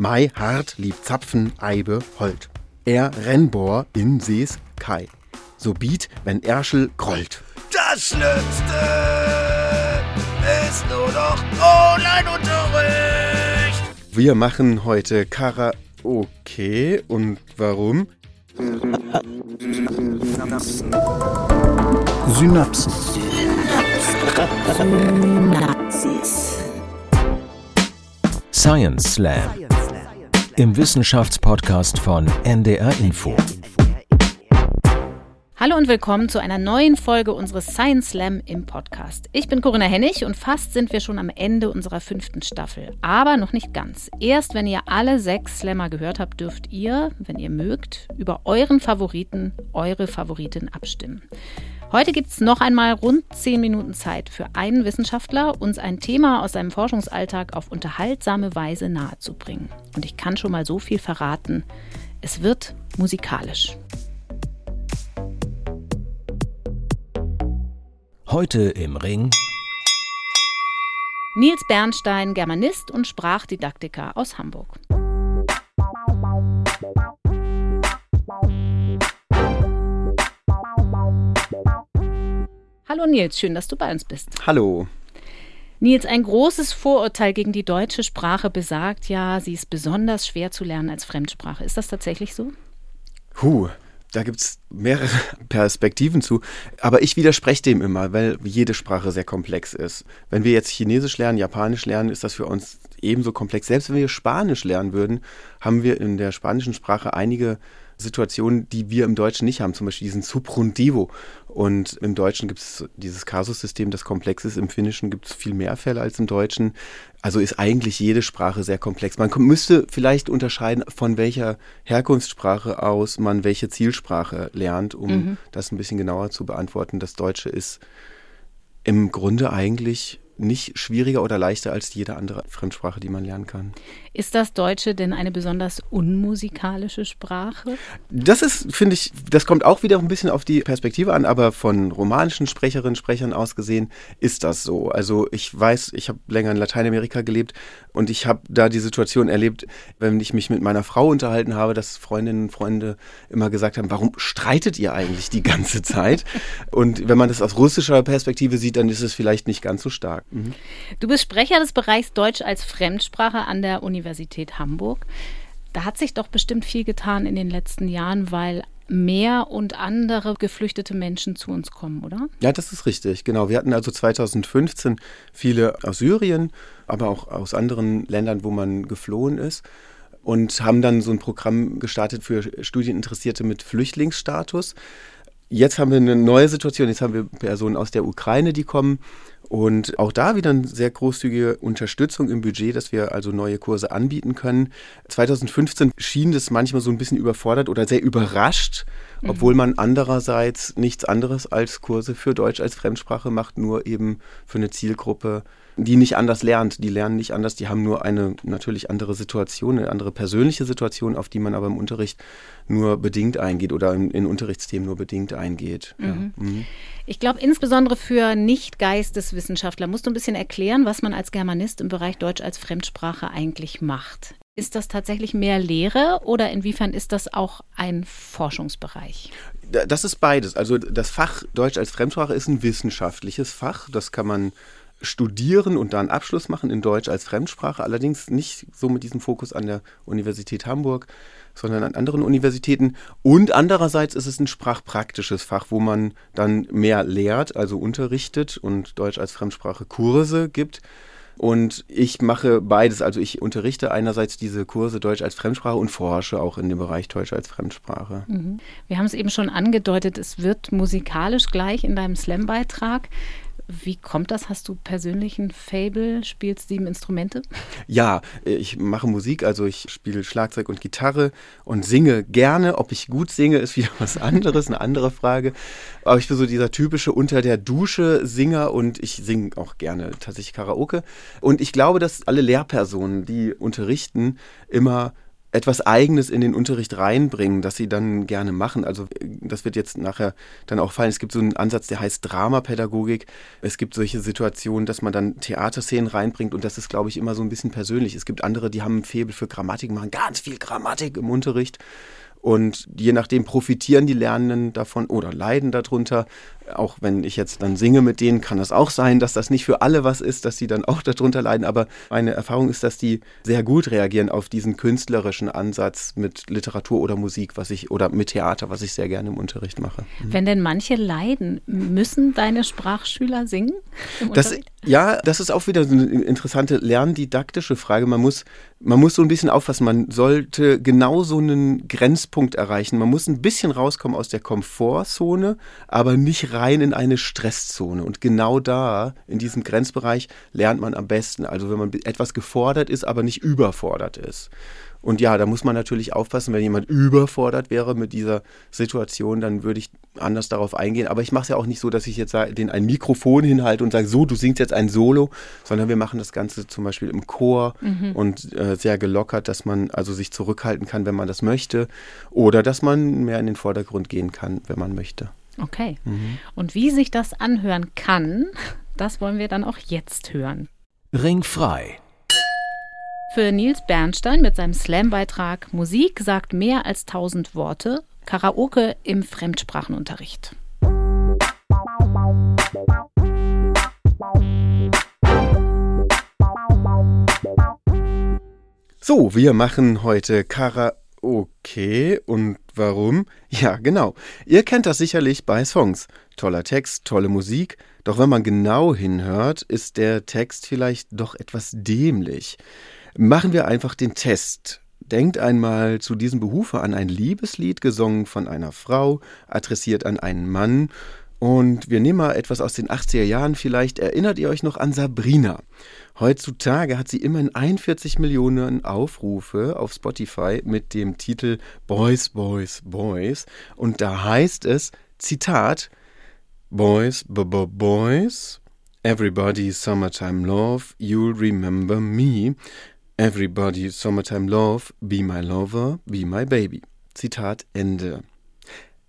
Mai hart lieb Zapfen, Eibe, Holt. Er Rennbohr in Sees Kai. So biet, wenn Erschel grollt. Das Schlimmste ist nur noch Online-Unterricht. Wir machen heute Karaoke. Und warum? Synapsen. Science Slam. Im Wissenschaftspodcast von NDR Info. Hallo und willkommen zu einer neuen Folge unseres Science Slam im Podcast. Ich bin Corinna Hennig und fast sind wir schon am Ende unserer fünften Staffel. Aber noch nicht ganz. Erst wenn ihr alle sechs Slammer gehört habt, dürft ihr, wenn ihr mögt, über euren Favoriten, eure Favoritin abstimmen. Heute gibt es noch einmal rund zehn Minuten Zeit für einen Wissenschaftler, uns ein Thema aus seinem Forschungsalltag auf unterhaltsame Weise nahezubringen. Und ich kann schon mal so viel verraten. Es wird musikalisch. Heute im Ring Nils Bernstein, Germanist und Sprachdidaktiker aus Hamburg. Hallo Nils, schön, dass du bei uns bist. Hallo. Nils, ein großes Vorurteil gegen die deutsche Sprache besagt ja, sie ist besonders schwer zu lernen als Fremdsprache. Ist das tatsächlich so? Huh, da gibt es mehrere Perspektiven zu. Aber ich widerspreche dem immer, weil jede Sprache sehr komplex ist. Wenn wir jetzt Chinesisch lernen, Japanisch lernen, ist das für uns ebenso komplex. Selbst wenn wir Spanisch lernen würden, haben wir in der spanischen Sprache einige Situationen, die wir im Deutschen nicht haben, zum Beispiel diesen Subjuntivo. Und im Deutschen gibt es dieses Kasussystem, das komplex ist. Im Finnischen gibt es viel mehr Fälle als im Deutschen. Also ist eigentlich jede Sprache sehr komplex. Man müsste vielleicht unterscheiden, von welcher Herkunftssprache aus man welche Zielsprache lernt, um mhm. das ein bisschen genauer zu beantworten. Das Deutsche ist im Grunde eigentlich nicht schwieriger oder leichter als jede andere Fremdsprache, die man lernen kann. Ist das Deutsche denn eine besonders unmusikalische Sprache? Das ist, finde ich, das kommt auch wieder ein bisschen auf die Perspektive an, aber von romanischen Sprecherinnen, Sprechern aus gesehen ist das so. Also ich weiß, ich habe länger in Lateinamerika gelebt und ich habe da die Situation erlebt, wenn ich mich mit meiner Frau unterhalten habe, dass Freundinnen und Freunde immer gesagt haben, warum streitet ihr eigentlich die ganze Zeit? Und wenn man das aus russischer Perspektive sieht, dann ist es vielleicht nicht ganz so stark. Mhm. Du bist Sprecher des Bereichs Deutsch als Fremdsprache an der Universität Universität Hamburg. Da hat sich doch bestimmt viel getan in den letzten Jahren, weil mehr und andere geflüchtete Menschen zu uns kommen, oder? Ja, das ist richtig. Genau. Wir hatten also 2015 viele aus Syrien, aber auch aus anderen Ländern, wo man geflohen ist. Und haben dann so ein Programm gestartet für Studieninteressierte mit Flüchtlingsstatus. Jetzt haben wir eine neue Situation. Jetzt haben wir Personen aus der Ukraine, die kommen und auch da wieder eine sehr großzügige Unterstützung im Budget, dass wir also neue Kurse anbieten können. 2015 schien das manchmal so ein bisschen überfordert oder sehr überrascht, mhm. obwohl man andererseits nichts anderes als Kurse für Deutsch als Fremdsprache macht, nur eben für eine Zielgruppe die nicht anders lernt. Die lernen nicht anders, die haben nur eine natürlich andere Situation, eine andere persönliche Situation, auf die man aber im Unterricht nur bedingt eingeht oder in, in Unterrichtsthemen nur bedingt eingeht. Mhm. Ja. Mhm. Ich glaube, insbesondere für Nicht-Geisteswissenschaftler musst du ein bisschen erklären, was man als Germanist im Bereich Deutsch als Fremdsprache eigentlich macht. Ist das tatsächlich mehr Lehre oder inwiefern ist das auch ein Forschungsbereich? Das ist beides. Also das Fach Deutsch als Fremdsprache ist ein wissenschaftliches Fach. Das kann man studieren und da einen Abschluss machen in Deutsch als Fremdsprache, allerdings nicht so mit diesem Fokus an der Universität Hamburg, sondern an anderen Universitäten. Und andererseits ist es ein sprachpraktisches Fach, wo man dann mehr lehrt, also unterrichtet und Deutsch als Fremdsprache Kurse gibt. Und ich mache beides. Also ich unterrichte einerseits diese Kurse Deutsch als Fremdsprache und forsche auch in dem Bereich Deutsch als Fremdsprache. Mhm. Wir haben es eben schon angedeutet, es wird musikalisch gleich in deinem Slam-Beitrag. Wie kommt das? Hast du persönlich ein Fable? Spielst sieben Instrumente? Ja, ich mache Musik, also ich spiele Schlagzeug und Gitarre und singe gerne. Ob ich gut singe, ist wieder was anderes, eine andere Frage. Aber ich bin so dieser typische unter der Dusche Singer und ich singe auch gerne tatsächlich Karaoke. Und ich glaube, dass alle Lehrpersonen, die unterrichten, immer etwas Eigenes in den Unterricht reinbringen, das sie dann gerne machen. Also das wird jetzt nachher dann auch fallen. Es gibt so einen Ansatz, der heißt Dramapädagogik. Es gibt solche Situationen, dass man dann Theaterszenen reinbringt und das ist, glaube ich, immer so ein bisschen persönlich. Es gibt andere, die haben ein Faible für Grammatik, machen ganz viel Grammatik im Unterricht. Und je nachdem profitieren die Lernenden davon oder leiden darunter. Auch wenn ich jetzt dann singe mit denen, kann es auch sein, dass das nicht für alle was ist, dass sie dann auch darunter leiden. Aber meine Erfahrung ist, dass die sehr gut reagieren auf diesen künstlerischen Ansatz mit Literatur oder Musik, was ich oder mit Theater, was ich sehr gerne im Unterricht mache. Mhm. Wenn denn manche leiden, müssen deine Sprachschüler singen? Das, ja, das ist auch wieder so eine interessante lerndidaktische Frage. Man muss, man muss so ein bisschen aufpassen. Man sollte genau so einen Grenzpunkt erreichen. Man muss ein bisschen rauskommen aus der Komfortzone, aber nicht rein in eine Stresszone. Und genau da, in diesem Grenzbereich, lernt man am besten. Also wenn man etwas gefordert ist, aber nicht überfordert ist. Und ja, da muss man natürlich aufpassen, wenn jemand überfordert wäre mit dieser Situation, dann würde ich anders darauf eingehen. Aber ich mache es ja auch nicht so, dass ich jetzt den ein Mikrofon hinhalte und sage, so, du singst jetzt ein Solo, sondern wir machen das Ganze zum Beispiel im Chor mhm. und äh, sehr gelockert, dass man also sich zurückhalten kann, wenn man das möchte, oder dass man mehr in den Vordergrund gehen kann, wenn man möchte. Okay. Mhm. Und wie sich das anhören kann, das wollen wir dann auch jetzt hören. Ringfrei für Nils Bernstein mit seinem Slam-Beitrag Musik sagt mehr als tausend Worte, Karaoke im Fremdsprachenunterricht. So, wir machen heute Karaoke und warum? Ja, genau. Ihr kennt das sicherlich bei Songs. Toller Text, tolle Musik, doch wenn man genau hinhört, ist der Text vielleicht doch etwas dämlich. Machen wir einfach den Test. Denkt einmal zu diesem Behufe an ein Liebeslied, gesungen von einer Frau, adressiert an einen Mann. Und wir nehmen mal etwas aus den 80er Jahren. Vielleicht erinnert ihr euch noch an Sabrina. Heutzutage hat sie immerhin 41 Millionen Aufrufe auf Spotify mit dem Titel Boys, Boys, Boys. Und da heißt es, Zitat, Boys, b -b Boys, Everybody's Summertime Love, You'll Remember Me. Everybody, Summertime Love, Be My Lover, Be My Baby. Zitat Ende.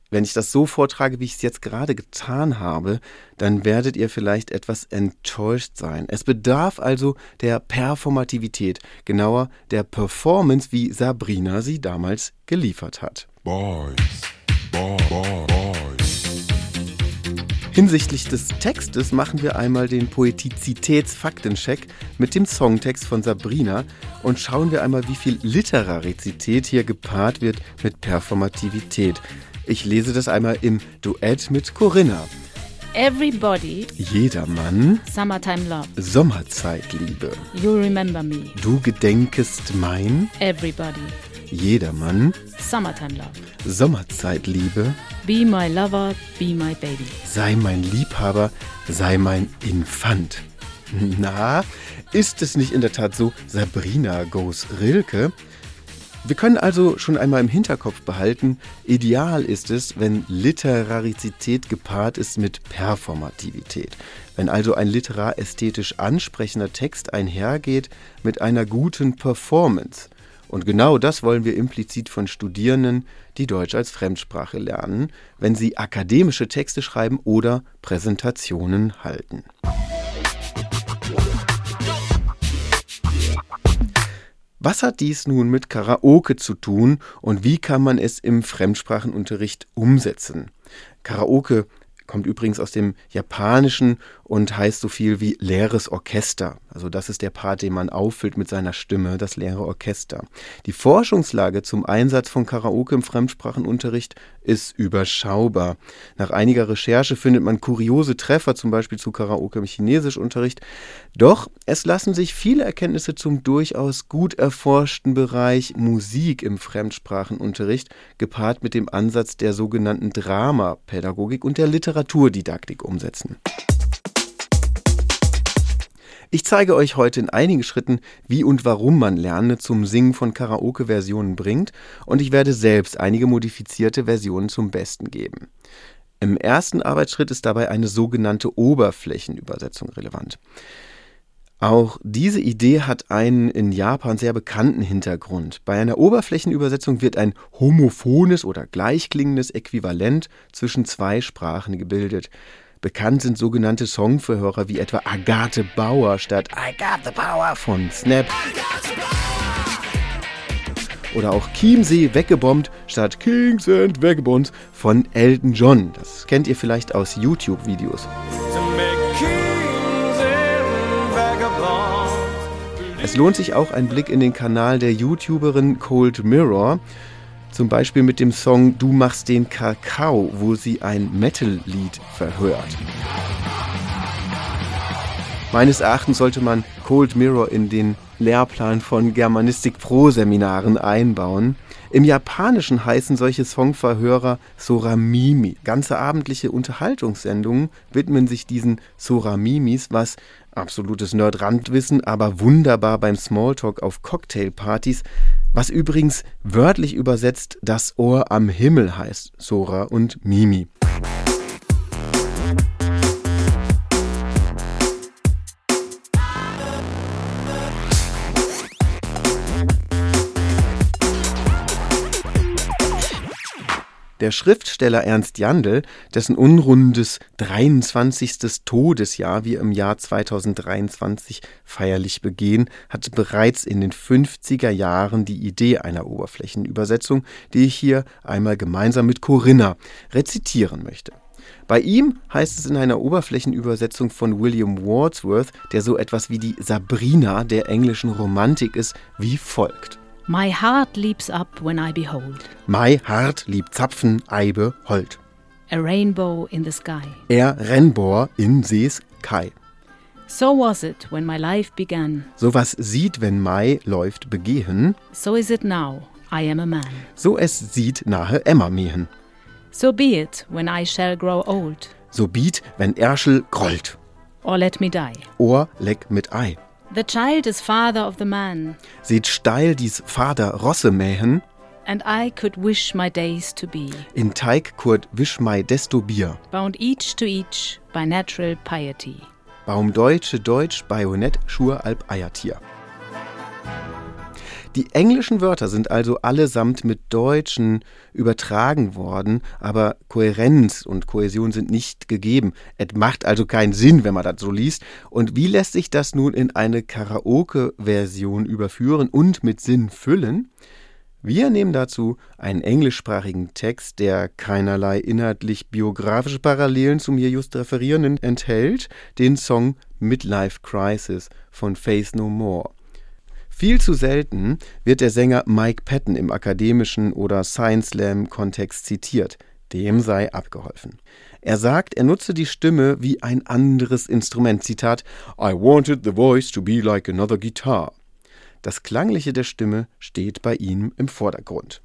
Wenn ich das so vortrage, wie ich es jetzt gerade getan habe, dann werdet ihr vielleicht etwas enttäuscht sein. Es bedarf also der Performativität, genauer der Performance, wie Sabrina sie damals geliefert hat. Boys, boy, boy, boys. Hinsichtlich des Textes machen wir einmal den Poetizitätsfaktencheck mit dem Songtext von Sabrina und schauen wir einmal, wie viel Literarizität hier gepaart wird mit Performativität. Ich lese das einmal im Duett mit Corinna. Everybody. Jedermann. Summertime Love. Sommerzeitliebe. You remember me. Du gedenkest mein. Everybody. Jedermann. Summertime Love. Sommerzeitliebe. Be my lover, be my baby. Sei mein Liebhaber, sei mein Infant. Na, ist es nicht in der Tat so, Sabrina goes Rilke? Wir können also schon einmal im Hinterkopf behalten, ideal ist es, wenn Literarizität gepaart ist mit Performativität. Wenn also ein literar ästhetisch ansprechender Text einhergeht mit einer guten Performance. Und genau das wollen wir implizit von Studierenden, die Deutsch als Fremdsprache lernen, wenn sie akademische Texte schreiben oder Präsentationen halten. Was hat dies nun mit Karaoke zu tun und wie kann man es im Fremdsprachenunterricht umsetzen? Karaoke kommt übrigens aus dem Japanischen und heißt so viel wie leeres Orchester. Also das ist der Part, den man auffüllt mit seiner Stimme, das leere Orchester. Die Forschungslage zum Einsatz von Karaoke im Fremdsprachenunterricht ist überschaubar. Nach einiger Recherche findet man kuriose Treffer, zum Beispiel zu Karaoke im Chinesischunterricht. Doch es lassen sich viele Erkenntnisse zum durchaus gut erforschten Bereich Musik im Fremdsprachenunterricht, gepaart mit dem Ansatz der sogenannten Dramapädagogik und der Literaturdidaktik umsetzen. Ich zeige euch heute in einigen Schritten, wie und warum man Lerne zum Singen von Karaoke-Versionen bringt und ich werde selbst einige modifizierte Versionen zum Besten geben. Im ersten Arbeitsschritt ist dabei eine sogenannte Oberflächenübersetzung relevant. Auch diese Idee hat einen in Japan sehr bekannten Hintergrund. Bei einer Oberflächenübersetzung wird ein homophones oder gleichklingendes Äquivalent zwischen zwei Sprachen gebildet. Bekannt sind sogenannte Songverhörer wie etwa Agathe Bauer statt I Got the Power von Snap. Oder auch Chiemsee weggebombt statt Kings and Vagabonds von Elton John. Das kennt ihr vielleicht aus YouTube-Videos. Es lohnt sich auch ein Blick in den Kanal der YouTuberin Cold Mirror. Zum Beispiel mit dem Song Du machst den Kakao, wo sie ein Metal-Lied verhört. Meines Erachtens sollte man Cold Mirror in den Lehrplan von Germanistik Pro Seminaren einbauen. Im Japanischen heißen solche Songverhörer Soramimi. Ganze abendliche Unterhaltungssendungen widmen sich diesen Soramimis, was absolutes Nerdrandwissen, aber wunderbar beim Smalltalk auf Cocktailpartys, was übrigens wörtlich übersetzt das Ohr am Himmel heißt, Sora und Mimi. Der Schriftsteller Ernst Jandl, dessen unrundes 23. Todesjahr wir im Jahr 2023 feierlich begehen, hat bereits in den 50er Jahren die Idee einer Oberflächenübersetzung, die ich hier einmal gemeinsam mit Corinna rezitieren möchte. Bei ihm heißt es in einer Oberflächenübersetzung von William Wordsworth, der so etwas wie die Sabrina der englischen Romantik ist, wie folgt. My heart leaps up when I behold My Hart liebt Zapfen, Eibe, Holt. a rainbow in the sky. Er Rennbohr in Sees Kai. So was it when my life began. So was sieht, wenn Mai läuft, begehen, So is it now. I am a man. so es sieht nahe Emma mehen. So be it when I shall grow old, So biet, wenn Erschel grollt. or let me die. Ohr leck mit Ei. The child is father of the man, Seht steil dies Vater Rosse mähen, and I could wish my days to be in Teig kurt Wischmei desto Bier. bound each to each by natural piety. Baum Deutsche Deutsch, Bajonett, Schur, Alp, Eiertier. Die englischen Wörter sind also allesamt mit Deutschen übertragen worden, aber Kohärenz und Kohäsion sind nicht gegeben. Es macht also keinen Sinn, wenn man das so liest. Und wie lässt sich das nun in eine Karaoke-Version überführen und mit Sinn füllen? Wir nehmen dazu einen englischsprachigen Text, der keinerlei inhaltlich biografische Parallelen zum hier just referierenden enthält, den Song Midlife Crisis von Faith No More. Viel zu selten wird der Sänger Mike Patton im akademischen oder Science Slam Kontext zitiert. Dem sei abgeholfen. Er sagt, er nutze die Stimme wie ein anderes Instrument. Zitat: I wanted the voice to be like another guitar. Das Klangliche der Stimme steht bei ihm im Vordergrund.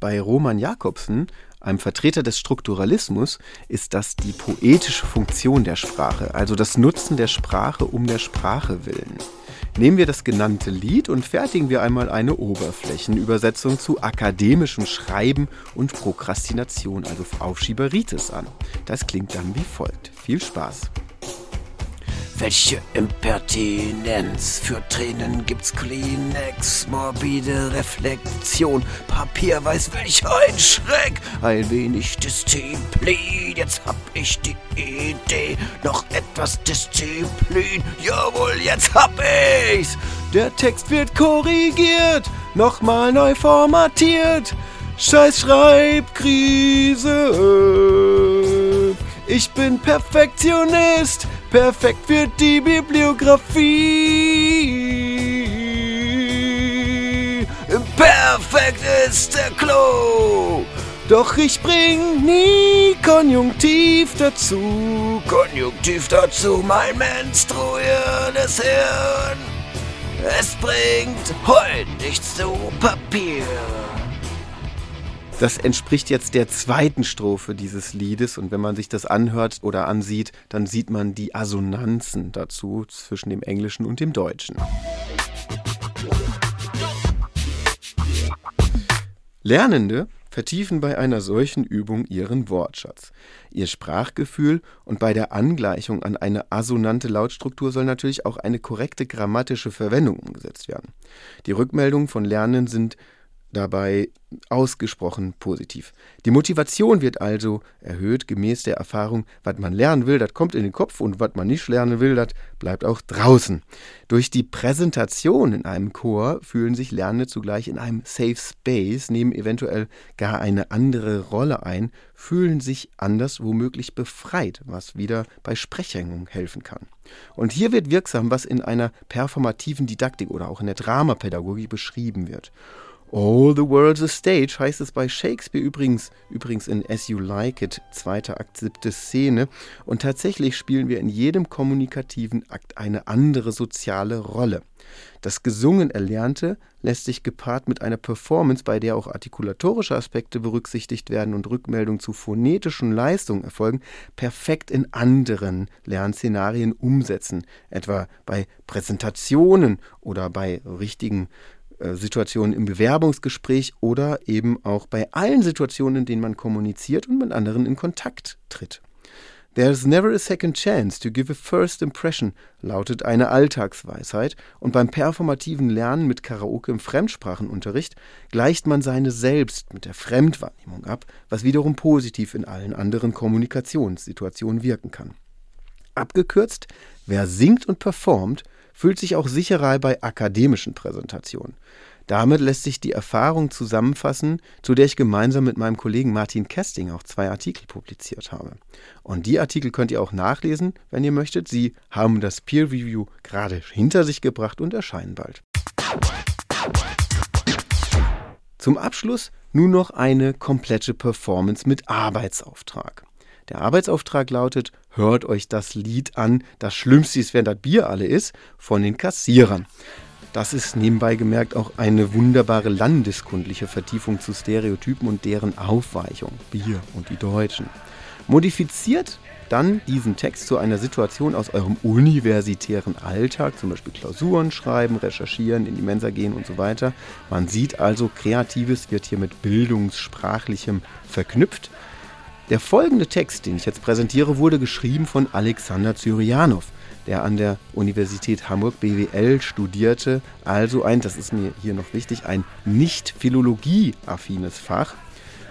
Bei Roman Jakobsen, einem Vertreter des Strukturalismus, ist das die poetische Funktion der Sprache, also das Nutzen der Sprache um der Sprache willen. Nehmen wir das genannte Lied und fertigen wir einmal eine Oberflächenübersetzung zu akademischem Schreiben und Prokrastination, also Aufschieberitis an. Das klingt dann wie folgt. Viel Spaß. Welche Impertinenz, für Tränen gibt's Kleenex, morbide Reflexion, Papier weiß welch ein Schreck, ein wenig Disziplin, jetzt hab ich die Idee, noch etwas Disziplin, jawohl, jetzt hab ich's! Der Text wird korrigiert, nochmal neu formatiert. Scheiß Schreibkrise. Ich bin Perfektionist, perfekt für die Bibliografie. Perfekt ist der Klo! Doch ich bring nie Konjunktiv dazu. Konjunktiv dazu mein menstruierendes Hirn. Es bringt heute nichts zu Papier. Das entspricht jetzt der zweiten Strophe dieses Liedes und wenn man sich das anhört oder ansieht, dann sieht man die Assonanzen dazu zwischen dem Englischen und dem Deutschen. Lernende vertiefen bei einer solchen Übung ihren Wortschatz, ihr Sprachgefühl und bei der Angleichung an eine assonante Lautstruktur soll natürlich auch eine korrekte grammatische Verwendung umgesetzt werden. Die Rückmeldungen von Lernenden sind dabei ausgesprochen positiv. Die Motivation wird also erhöht gemäß der Erfahrung, was man lernen will, das kommt in den Kopf und was man nicht lernen will, das bleibt auch draußen. Durch die Präsentation in einem Chor fühlen sich Lernende zugleich in einem Safe Space, nehmen eventuell gar eine andere Rolle ein, fühlen sich anders womöglich befreit, was wieder bei Sprechhängung helfen kann. Und hier wird wirksam, was in einer performativen Didaktik oder auch in der Dramapädagogik beschrieben wird. All the world's a stage heißt es bei Shakespeare übrigens, übrigens in As You Like It, zweiter Akt, siebte Szene. Und tatsächlich spielen wir in jedem kommunikativen Akt eine andere soziale Rolle. Das gesungen Erlernte lässt sich gepaart mit einer Performance, bei der auch artikulatorische Aspekte berücksichtigt werden und Rückmeldungen zu phonetischen Leistungen erfolgen, perfekt in anderen Lernszenarien umsetzen, etwa bei Präsentationen oder bei richtigen Situationen im Bewerbungsgespräch oder eben auch bei allen Situationen, in denen man kommuniziert und mit anderen in Kontakt tritt. There's never a second chance to give a first impression, lautet eine Alltagsweisheit, und beim performativen Lernen mit Karaoke im Fremdsprachenunterricht gleicht man seine selbst mit der Fremdwahrnehmung ab, was wiederum positiv in allen anderen Kommunikationssituationen wirken kann. Abgekürzt, wer singt und performt, fühlt sich auch sicherer bei akademischen Präsentationen. Damit lässt sich die Erfahrung zusammenfassen, zu der ich gemeinsam mit meinem Kollegen Martin Kesting auch zwei Artikel publiziert habe. Und die Artikel könnt ihr auch nachlesen, wenn ihr möchtet. Sie haben das Peer Review gerade hinter sich gebracht und erscheinen bald. Zum Abschluss nun noch eine komplette Performance mit Arbeitsauftrag. Der Arbeitsauftrag lautet, hört euch das Lied an, das Schlimmste ist, wenn das Bier alle ist, von den Kassierern. Das ist nebenbei gemerkt auch eine wunderbare landeskundliche Vertiefung zu Stereotypen und deren Aufweichung. Bier und die Deutschen. Modifiziert dann diesen Text zu einer Situation aus eurem universitären Alltag, zum Beispiel Klausuren schreiben, recherchieren, in die Mensa gehen und so weiter. Man sieht also, Kreatives wird hier mit Bildungssprachlichem verknüpft. Der folgende Text, den ich jetzt präsentiere, wurde geschrieben von Alexander Zyrianov, der an der Universität Hamburg BWL studierte, also ein, das ist mir hier noch wichtig, ein nicht philologie-affines Fach.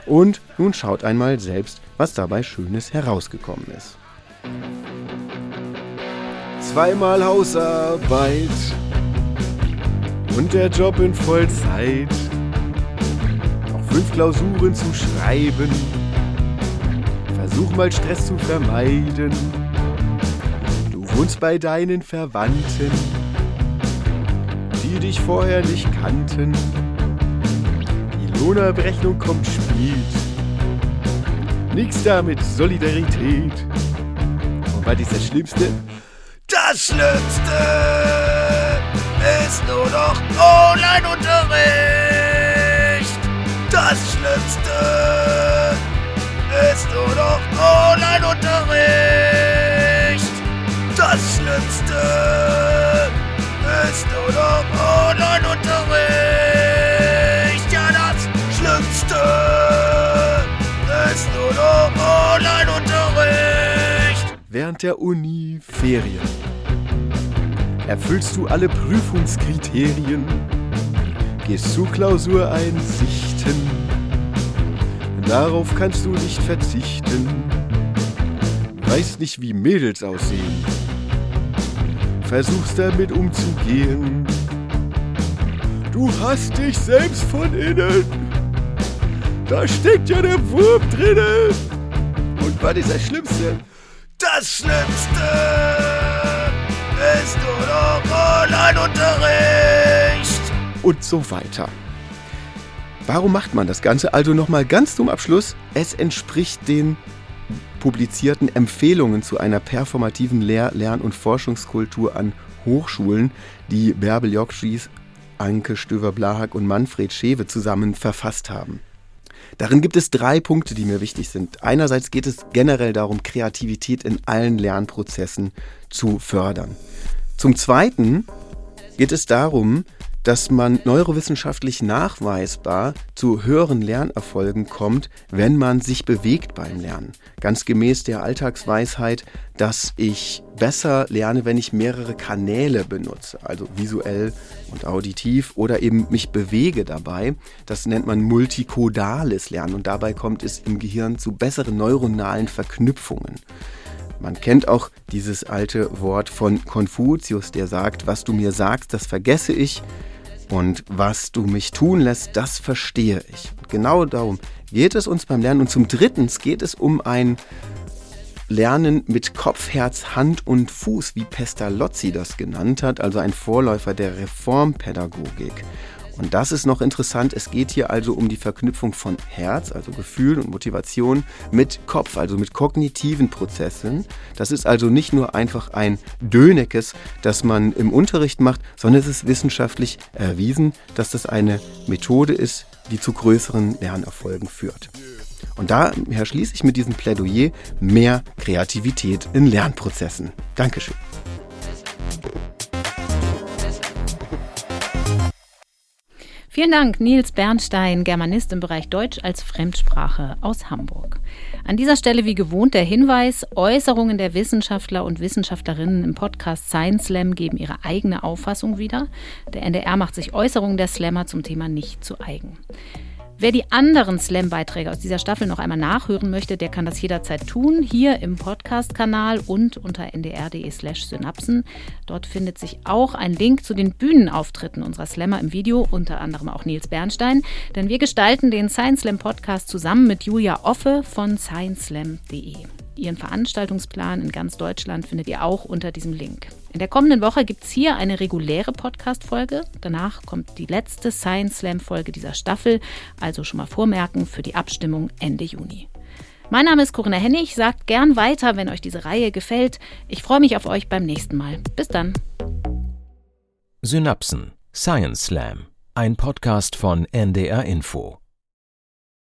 Und nun schaut einmal selbst, was dabei Schönes herausgekommen ist. Zweimal Hausarbeit und der Job in Vollzeit. Noch fünf Klausuren zu schreiben Versuch mal Stress zu vermeiden. Du wohnst bei deinen Verwandten, die dich vorher nicht kannten. Die Lohnabrechnung kommt spät. Nix da mit Solidarität. Und was ist das Schlimmste? Das Schlimmste ist nur noch Online-Unterricht. Das Schlimmste ist nur noch Online-Unterricht. Das Schlimmste ist nur noch Online-Unterricht. Ja, das Schlimmste ist nur noch Online-Unterricht. Während der Uni Ferien. Erfüllst du alle Prüfungskriterien? Gehst zu Klausureinsichten? Darauf kannst du nicht verzichten. Weißt nicht, wie Mädels aussehen. Versuchst damit umzugehen. Du hast dich selbst von innen. Da steckt ja der Wurm drinnen. Und was ist das Schlimmste? Das Schlimmste ist nur noch Online-Unterricht. Und so weiter. Warum macht man das Ganze? Also nochmal ganz zum Abschluss. Es entspricht den publizierten Empfehlungen zu einer performativen Lehr-, Lern- und Forschungskultur an Hochschulen, die Bärbel Jokschis, Anke Stöver-Blahak und Manfred Schewe zusammen verfasst haben. Darin gibt es drei Punkte, die mir wichtig sind. Einerseits geht es generell darum, Kreativität in allen Lernprozessen zu fördern. Zum Zweiten geht es darum, dass man neurowissenschaftlich nachweisbar zu höheren Lernerfolgen kommt, wenn man sich bewegt beim Lernen. Ganz gemäß der Alltagsweisheit, dass ich besser lerne, wenn ich mehrere Kanäle benutze, also visuell und auditiv oder eben mich bewege dabei. Das nennt man multikodales Lernen und dabei kommt es im Gehirn zu besseren neuronalen Verknüpfungen. Man kennt auch dieses alte Wort von Konfuzius, der sagt, was du mir sagst, das vergesse ich und was du mich tun lässt, das verstehe ich. Genau darum geht es uns beim Lernen. Und zum Dritten geht es um ein Lernen mit Kopf, Herz, Hand und Fuß, wie Pestalozzi das genannt hat, also ein Vorläufer der Reformpädagogik. Und das ist noch interessant. Es geht hier also um die Verknüpfung von Herz, also Gefühl und Motivation, mit Kopf, also mit kognitiven Prozessen. Das ist also nicht nur einfach ein Dönekes, das man im Unterricht macht, sondern es ist wissenschaftlich erwiesen, dass das eine Methode ist, die zu größeren Lernerfolgen führt. Und daher schließe ich mit diesem Plädoyer mehr Kreativität in Lernprozessen. Dankeschön. Vielen Dank, Nils Bernstein, Germanist im Bereich Deutsch als Fremdsprache aus Hamburg. An dieser Stelle wie gewohnt der Hinweis, Äußerungen der Wissenschaftler und Wissenschaftlerinnen im Podcast Science Slam geben ihre eigene Auffassung wieder. Der NDR macht sich Äußerungen der Slammer zum Thema nicht zu eigen. Wer die anderen Slam-Beiträge aus dieser Staffel noch einmal nachhören möchte, der kann das jederzeit tun, hier im Podcast-Kanal und unter ndr.de/slash synapsen. Dort findet sich auch ein Link zu den Bühnenauftritten unserer Slammer im Video, unter anderem auch Nils Bernstein. Denn wir gestalten den Science Slam Podcast zusammen mit Julia Offe von scienceslam.de. Ihren Veranstaltungsplan in ganz Deutschland findet ihr auch unter diesem Link. In der kommenden Woche gibt es hier eine reguläre Podcast-Folge. Danach kommt die letzte Science Slam-Folge dieser Staffel, also schon mal vormerken für die Abstimmung Ende Juni. Mein Name ist Corinna Hennig. Sagt gern weiter, wenn euch diese Reihe gefällt. Ich freue mich auf euch beim nächsten Mal. Bis dann. Synapsen Science Slam, ein Podcast von NDR Info.